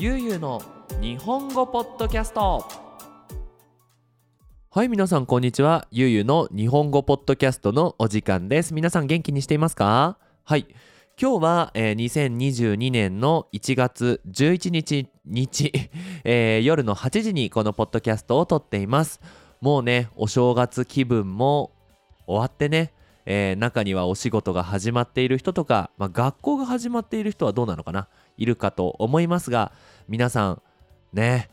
ゆうゆうの日本語ポッドキャスト。はい皆さんこんにちは。ゆうゆうの日本語ポッドキャストのお時間です。皆さん元気にしていますか？はい。今日は、えー、2022年の1月11日日、えー、夜の8時にこのポッドキャストを撮っています。もうねお正月気分も終わってねえー、中にはお仕事が始まっている人とか、まあ、学校が始まっている人はどうなのかな？いるかと思いますが皆さんね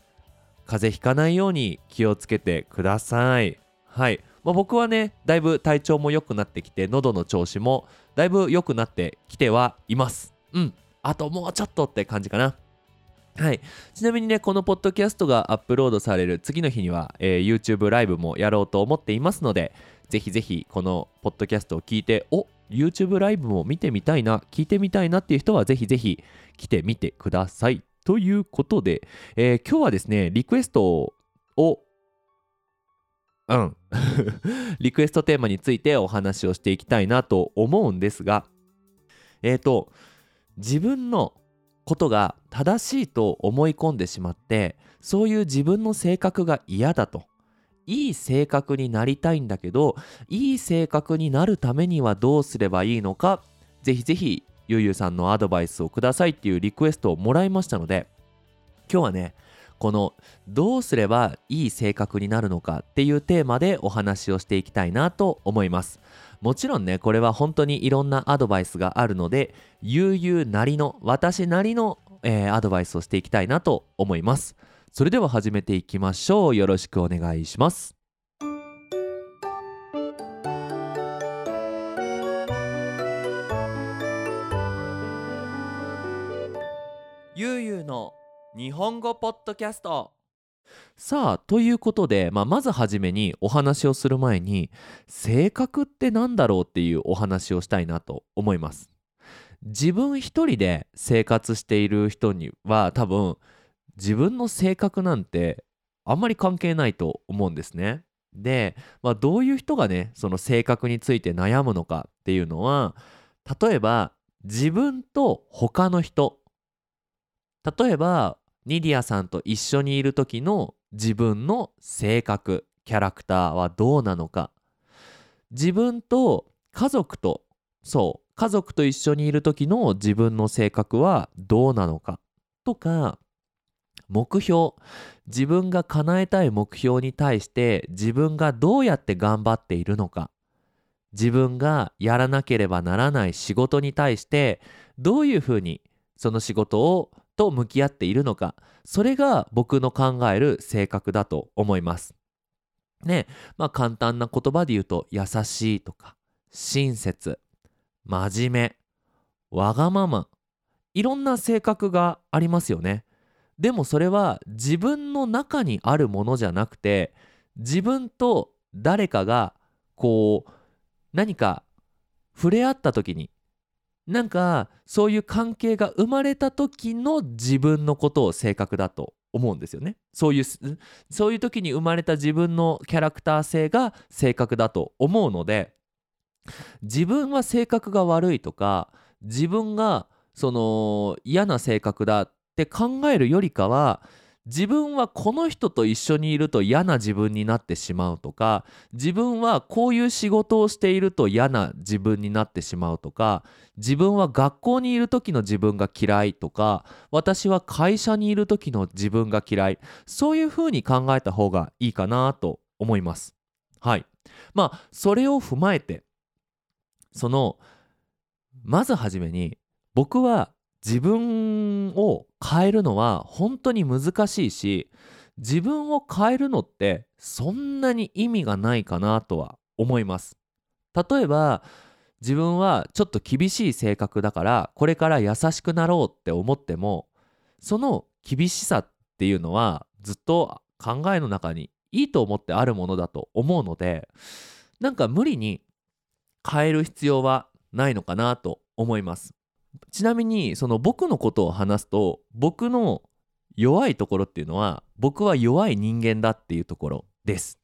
風邪ひかないように気をつけてください。はい、まあ、僕はねだいぶ体調も良くなってきて喉の調子もだいぶ良くなってきてはいます。うん。あともうちょっとって感じかな。はい、ちなみにねこのポッドキャストがアップロードされる次の日には、えー、YouTube ライブもやろうと思っていますのでぜひぜひこのポッドキャストを聞いてお YouTube ライブも見てみたいな聞いてみたいなっていう人はぜひぜひ来てみてください。ということで、えー、今日はですねリクエストをうん。リクエストテーマについてお話をしていきたいなと思うんですがえっ、ー、と自分のことが正しいと思い込んでしまってそういう自分の性格が嫌だと。いい性格になりたいんだけどいい性格になるためにはどうすればいいのかぜひぜひゆうゆうさんのアドバイスをくださいっていうリクエストをもらいましたので今日はねこのどうすればいい性格になるのかっていうテーマでお話をしていきたいなと思います。もちろんねこれは本当にいろんなアドバイスがあるので悠々なりの私なりの、えー、アドバイスをしていきたいなと思います。それでは始めていきましょう。よろしくお願いします。ゆうゆうの日本語ポッドキャスト。さあということで、まあ、まずはじめにお話をする前に性格って何だろうっていうお話をしたいなと思います。自分一人で生活している人には多分自分の性格なんてあんまり関係ないと思うんですね。で、まあ、どういう人がねその性格について悩むのかっていうのは例えば自分と他の人。例えばニディアさんと一緒にいる時の自分の性格キャラクターはどうなのか。自分と家族とそう家族と一緒にいる時の自分の性格はどうなのかとか目標。自分が叶えたい目標に対して自分がどうやって頑張っているのか。自分がやらなければならない仕事に対してどういうふうにその仕事をと向き合っているのか。それが僕の考える性格だと思います。ね。まあ簡単な言葉で言うと優しいとか親切真面目わがまま。いろんな性格がありますよね。でもそれは自分の中にあるものじゃなくて自分と誰かがこう何か触れ合った時になんかそういう関係が生まれた時の自分のことを性格だと思うんですよね。そういうそういう時に生まれた自分のキャラクター性が性格だと思うので自分は性格が悪いとか自分がその嫌な性格だって考えるよりかは自分はこの人と一緒にいると嫌な自分になってしまうとか自分はこういう仕事をしていると嫌な自分になってしまうとか自分は学校にいる時の自分が嫌いとか私は会社にいる時の自分が嫌いそういうふうに考えた方がいいかなと思います。はいまあそれを踏まえてそのまずはじめに僕は自分を変えるのは本当に難しいし自分を変えるのってそんなに意味がないかなとは思います。例えば自分はちょっと厳しい性格だからこれから優しくなろうって思ってもその厳しさっていうのはずっと考えの中にいいと思ってあるものだと思うのでなんか無理に変える必要はないのかなと思います。ちなみにその僕のことを話すと僕の弱いところっていうのは僕は弱い人間だっていうところです。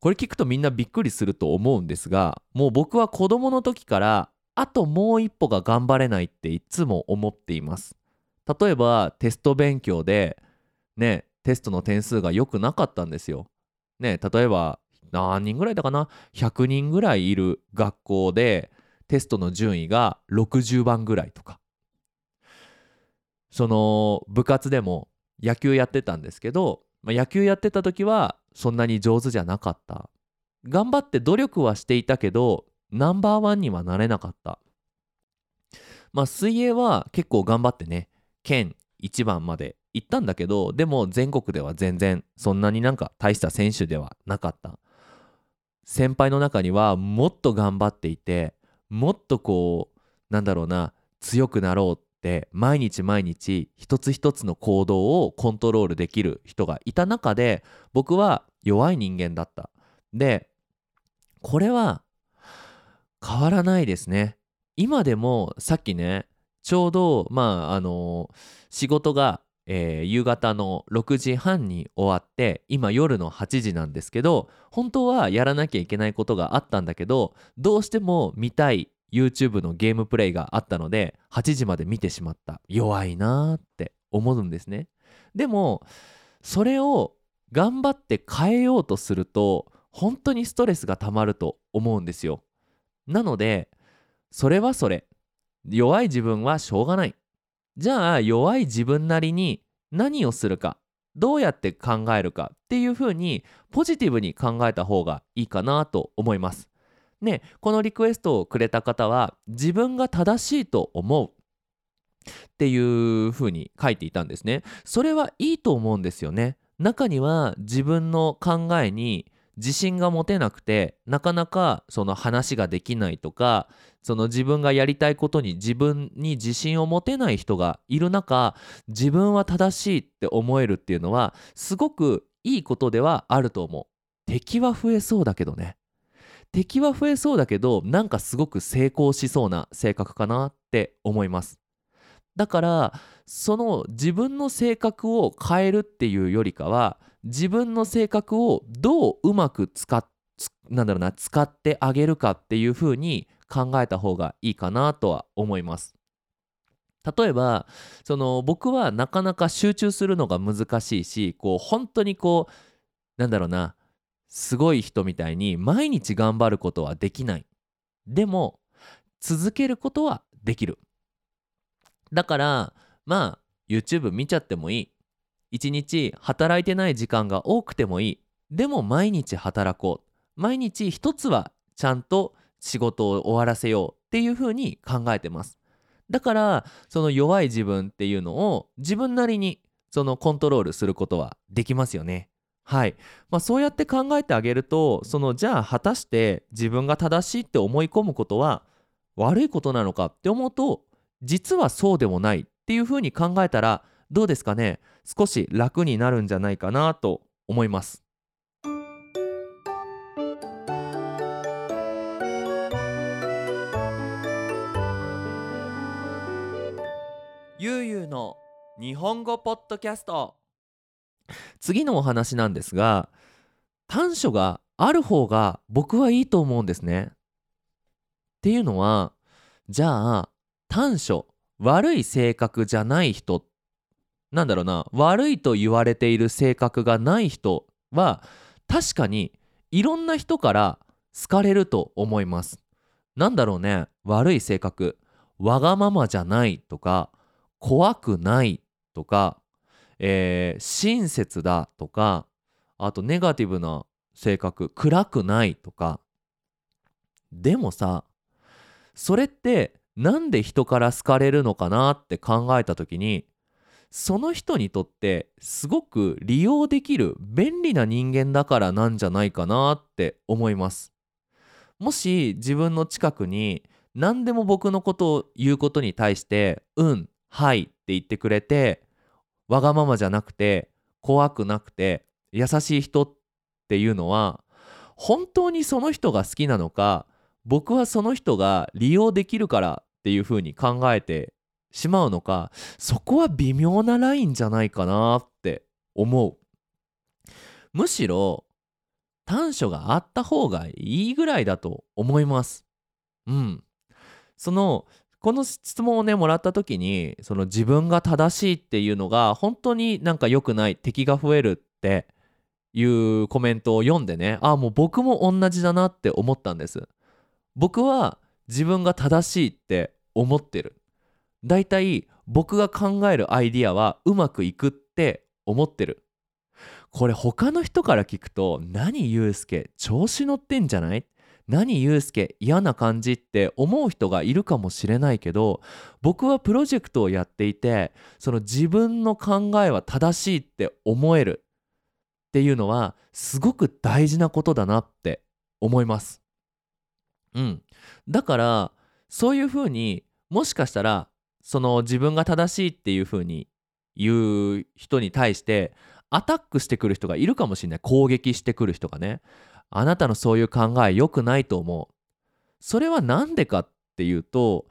これ聞くとみんなびっくりすると思うんですがもう僕は子供の時からあともう一歩が頑張れないっていつも思っています。例えばテスト勉強でねテストの点数が良くなかったんですよ。ね例えば何人ぐらいだかな？100人ぐらいいる学校でテストの順位が60番ぐらいとか。その部活でも野球やってたんですけど、まあ、野球やってた時はそんなに上手じゃなかった。頑張って努力はしていたけどナンバーワンにはなれなかった。まあ水泳は結構頑張ってね県1番まで行ったんだけどでも全国では全然そんなになんか大した選手ではなかった。先輩の中にはもっと頑張っていてもっとこうなんだろうな強くなろうって毎日毎日一つ一つの行動をコントロールできる人がいた中で僕は弱い人間だった。でこれは変わらないですね。今でもさっきねちょうどまああの仕事が、えー、夕方の6時半に終わって今夜の8時なんですけど本当はやらなきゃいけないことがあったんだけどどうしても見たい YouTube のゲームプレイがあったので8時まで見てしまった。弱いなーって思うんですね。でもそれを頑張って変えようとすると本当にストレスがたまると思うんですよ。なのでそれはそれ。弱い自分はしょうがない。じゃあ弱い自分なりに何をするかどうやって考えるかっていうふうにポジティブに考えた方がいいかなと思います。ねこのリクエストをくれた方は自分が正しいと思うっていうふうに書いていたんですね。それはいいと思うんですよね。中には自分の考えに自信が持てなくてなかなかその話ができないとかその自分がやりたいことに自分に自信を持てない人がいる中自分は正しいって思えるっていうのはすごくいいことではあると思う。敵は増えそうだけどね。敵は増えそうだけどなんかすごく成功しそうな性格かなって思います。だからその自分の性格を変えるっていうよりかは自分の性格をどううまく使っなんだろうな使ってあげるかっていうふうに考えた方がいいかなとは思います。例えばその僕はなかなか集中するのが難しいしこう本当にこうなんだろうなすごい人みたいに毎日頑張ることはできない。でも続けることはできる。だからまあ YouTube 見ちゃってもいい。一日働いてない時間が多くてもいい。でも毎日働こう。毎日一つはちゃんと仕事を終わらせようっていうふうに考えてます。だからその弱い自分っていうのを自分なりにそのコントロールすることはできますよね。はい、まあ、そうやって考えてあげるとそのじゃあ果たして自分が正しいって思い込むことは悪いことなのかって思うと実はそうでもないっていうふうに考えたらどうですかね？少し楽になるんじゃないかなと思います。ゆうゆうの日本語ポッドキャスト。次のお話なんですが短所がある方が僕はいいと思うんですね。っていうのはじゃあ短所悪い性格じゃない人っなんだろうな悪いと言われている性格がない人は確かにいろんな人から好かれると思います。なんだろうね悪い性格わがままじゃないとか怖くないとかえー、親切だとかあとネガティブな性格暗くないとかでもさそれってなんで人から好かれるのかなって考えた時にその人にとってすごく利用できる便利な人間だからなんじゃないかなって思います。もし自分の近くに何でも僕のことを言うことに対して「うん」「はい」って言ってくれてわがままじゃなくて怖くなくて優しい人っていうのは本当にその人が好きなのか僕はその人が利用できるからっていうふうに考えてしまうのかそこは微妙なラインじゃないかなって思う。むしろ短所があった方がいいぐらいだと思います。うん。そのこの質問をねもらった時にその自分が正しいっていうのが本当になんか良くない敵が増えるっていうコメントを読んでねああもう僕も同じだなって思ったんです。僕は自分が正しいって思ってる。だいたい僕が考えるアイディアはうまくいくって思ってるこれ他の人から聞くと何ゆうすけ調子乗ってんじゃない？何ゆうすけ嫌な感じって思う人がいるかもしれないけど僕はプロジェクトをやっていてその自分の考えは正しいって思えるっていうのはすごく大事なことだなって思います。うん。だからそういうふうにもしかしたらその自分が正しいっていうふうに言う人に対してアタックしてくる人がいるかもしれない攻撃してくる人がねあなたのそういう考え良くないと思うそれは何でかっていうと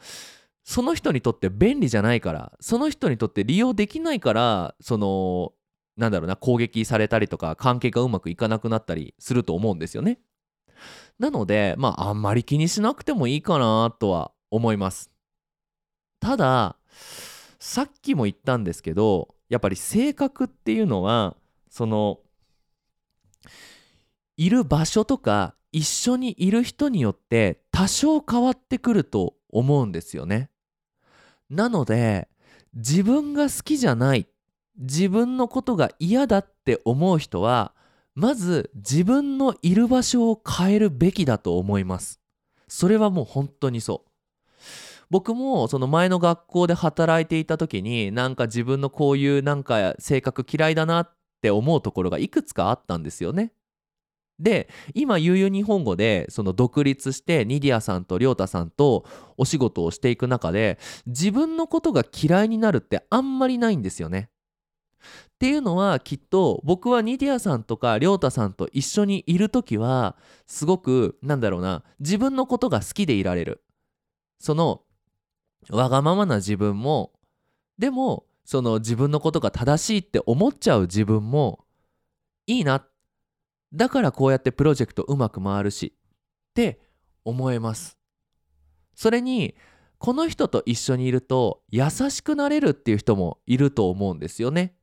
その人にとって便利じゃないからその人にとって利用できないからそのなんだろうな攻撃されたりとか関係がうまくいかなくなったりすると思うんですよね。なのでまああんまり気にしなくてもいいかなとは思います。たださっきも言ったんですけどやっぱり性格っていうのはそのいる場所とか一緒にいる人によって多少変わってくると思うんですよね。なので自分が好きじゃない自分のことが嫌だって思う人はまず自分のいる場所を変えるべきだと思いますそれはもう本当にそう僕もその前の学校で働いていた時になんか自分のこういうなんか性格嫌いだなって思うところがいくつかあったんですよね。で今悠々日本語でその独立してニディアさんと亮太さんとお仕事をしていく中で自分のことが嫌いになるってあんまりないんですよね。っていうのはきっと僕はニディアさんとか亮太さんと一緒にいる時はすごくなんだろうな自分のことが好きでいられる。そのわがままな自分もでもその自分のことが正しいって思っちゃう自分もいいな。だからこうやってプロジェクトうまく回るしって思えます。それにこの人と一緒にいると優しくなれるっていう人もいると思うんですよね。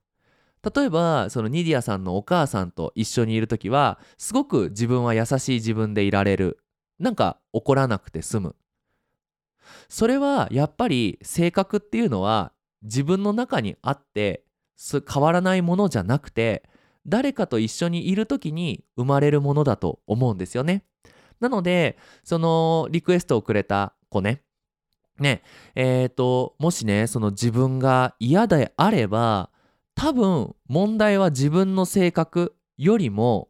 例えばそのニディアさんのお母さんと一緒にいる時はすごく自分は優しい自分でいられる。なんか怒らなくて済む。それはやっぱり性格っていうのは自分の中にあって変わらないものじゃなくて誰かと一緒にいる時に生まれるものだと思うんですよね。なのでそのリクエストをくれた子ね。ね。え、ー、ともしねその自分が嫌であれば多分問題は自分の性格よりも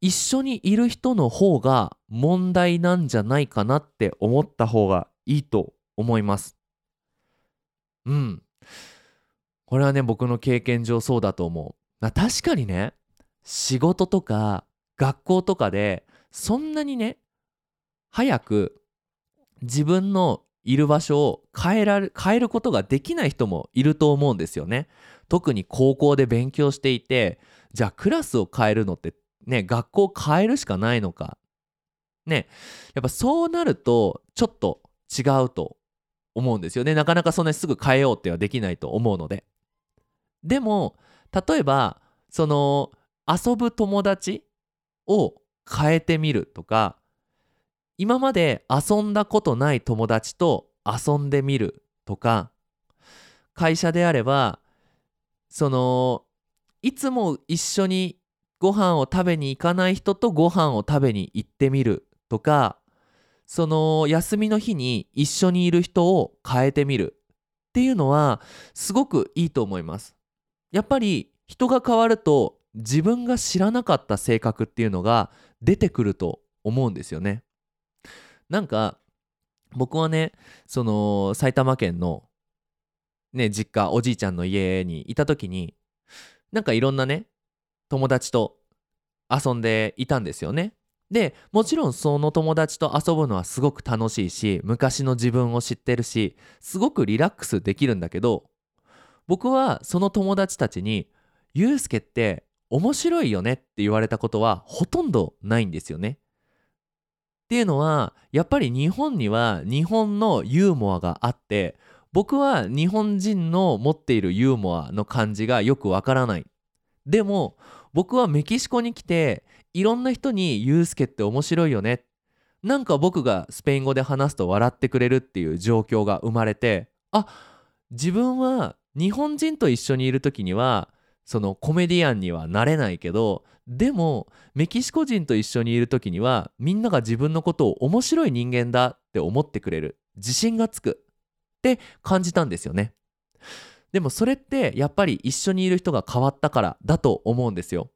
一緒にいる人の方が問題なんじゃないかなって思った方がいいと思います。うん。これはね、僕の経験上そうだと思うま。確かにね、仕事とか学校とかでそんなにね、早く自分のいる場所を変えられ変えることができない人もいると思うんですよね。特に高校で勉強していてじゃあクラスを変えるのってね学校を変えるしかないのかねやっぱそうなるとちょっと違うと思うんですよね。なかなかそんなにすぐ変えようってはできないと思うので。でも例えばその遊ぶ友達を変えてみるとか今まで遊んだことない友達と遊んでみるとか会社であればそのいつも一緒にご飯を食べに行かない人とご飯を食べに行ってみるとかその休みの日に一緒にいる人を変えてみるっていうのはすごくいいと思います。やっぱり人が変わると自分が知らなかった性格っていうのが出てくると思うんですよね。なんか僕はねその埼玉県のね、実家、おじいちゃんの家にいた時に、なんかいろんなね、友達と遊んでいたんですよね。で、もちろんその友達と遊ぶのはすごく楽しいし、昔の自分を知ってるし、すごくリラックスできるんだけど、僕はその友達たちに、ゆうすけって面白いよねって言われたことはほとんどないんですよね。っていうのはやっぱり日本には日本のユーモアがあって僕は日本人の持っているユーモアの感じがよくわからないでも僕はメキシコに来ていろんな人に「ユースケって面白いよね」なんか僕がスペイン語で話すと笑ってくれるっていう状況が生まれてあ自分は日本人と一緒にいる時にはそのコメディアンにはなれないけどでもメキシコ人と一緒にいる時にはみんなが自分のことを面白い人間だって思ってくれる。自信がつく。って感じたんですよね。でもそれってやっぱり一緒にいる人が変わったからだと思うんですよ。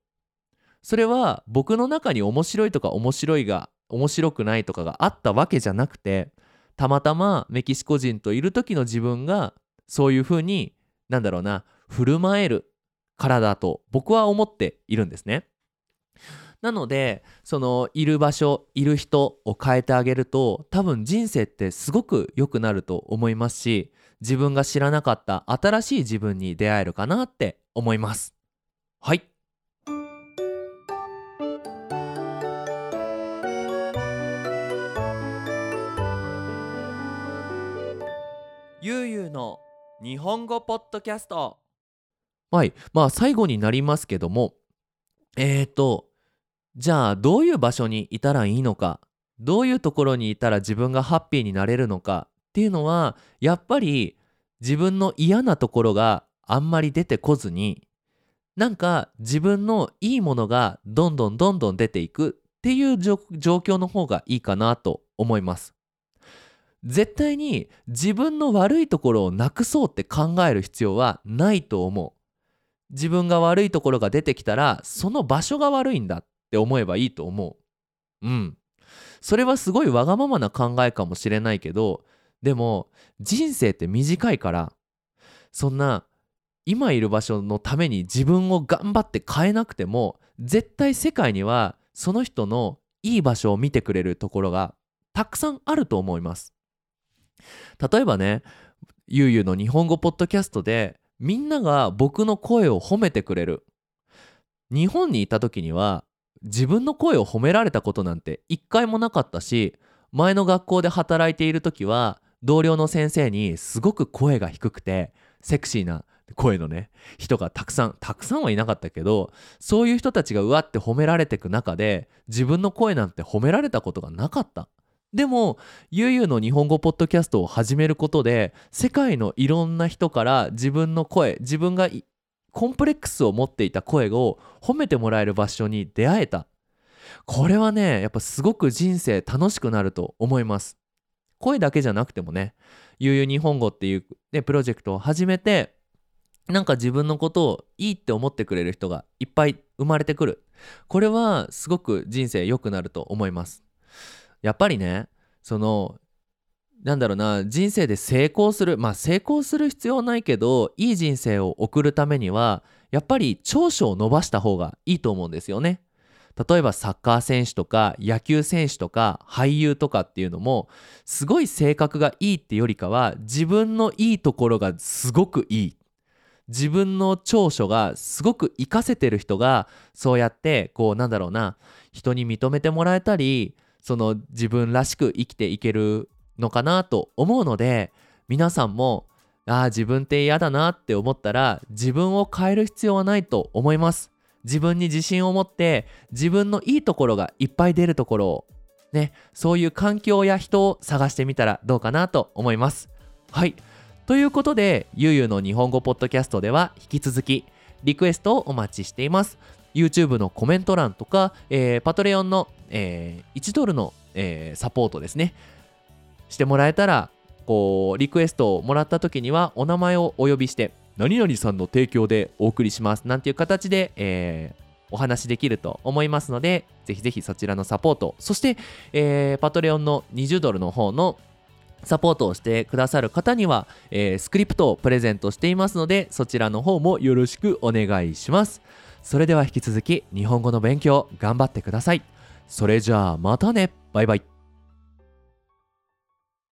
それは僕の中に面白いとか面白いが面白くないとかがあったわけじゃなくてたまたまメキシコ人といる時の自分がそういうふうになんだろうな振る舞えるからだと僕は思っているんですね。なのでそのいる場所いる人を変えてあげると多分人生ってすごく良くなると思いますし自分が知らなかった新しい自分に出会えるかなって思います。はいの日本語ポッドキャスト。はい。まあ最後になりますけども。えーとじゃあどういう場所にいたらいいのか。どういうところにいたら自分がハッピーになれるのか。っていうのはやっぱり自分の嫌なところがあんまり出てこずになんか自分のいいものがどんどんどんどん出ていくっていう状況の方がいいかなと思います。絶対に自分の悪いところをなくそうって考える必要はないと思う。自分が悪いところが出てきたらその場所が悪いんだって思えばいいと思う。うん。それはすごいわがままな考えかもしれないけどでも人生って短いからそんな今いる場所のために自分を頑張って変えなくても絶対世界にはその人のいい場所を見てくれるところがたくさんあると思います。例えばねゆうゆうの日本語ポッドキャストでみんなが僕の声を褒めてくれる。日本にいた時には自分の声を褒められたことなんて一回もなかったし前の学校で働いている時は同僚の先生にすごく声が低くてセクシーな声のね人がたくさんたくさんはいなかったけどそういう人たちがうわって褒められてく中で自分の声なんて褒められたことがなかった。でもゆうゆうの日本語ポッドキャストを始めることで世界のいろんな人から自分の声自分がコンプレックスを持っていた声を褒めてもらえる場所に出会えた。これはねやっぱすごく人生楽しくなると思います。声だけじゃなくてもねゆうゆう日本語っていう、ね、プロジェクトを始めてなんか自分のことをいいって思ってくれる人がいっぱい生まれてくる。これはすごく人生良くなると思います。やっぱりねそのなんだろうな人生で成功するまあ成功する必要ないけどいい人生を送るためにはやっぱり長所を伸ばした方がいいと思うんですよね。例えばサッカー選手とか野球選手とか俳優とかっていうのもすごい性格がいいってよりかは自分のいいところがすごくいい自分の長所がすごく活かせてる人がそうやってこうなんだろうな人に認めてもらえたりその自分らしく生きていけるのかなと思うので皆さんもああ自分って嫌だなって思ったら自分を変える必要はないと思います。自分に自信を持って自分のいいところがいっぱい出るところをねそういう環境や人を探してみたらどうかなと思います。はい。ということでゆうゆうの日本語ポッドキャストでは引き続きリクエストをお待ちしています。YouTube のコメント欄とか、えー、パトレオンの、えー、1ドルの、えー、サポートですね。してもらえたらこうリクエストをもらった時にはお名前をお呼びして何々さんの提供でお送りしますなんていう形で、えー、お話しできると思いますのでぜひぜひそちらのサポートそして、えー、パトレオンの20ドルの方のサポートをしてくださる方には、えー、スクリプトをプレゼントしていますのでそちらの方もよろしくお願いします。それでは引き続き日本語の勉強頑張ってください。それじゃあまたね。バイバイ。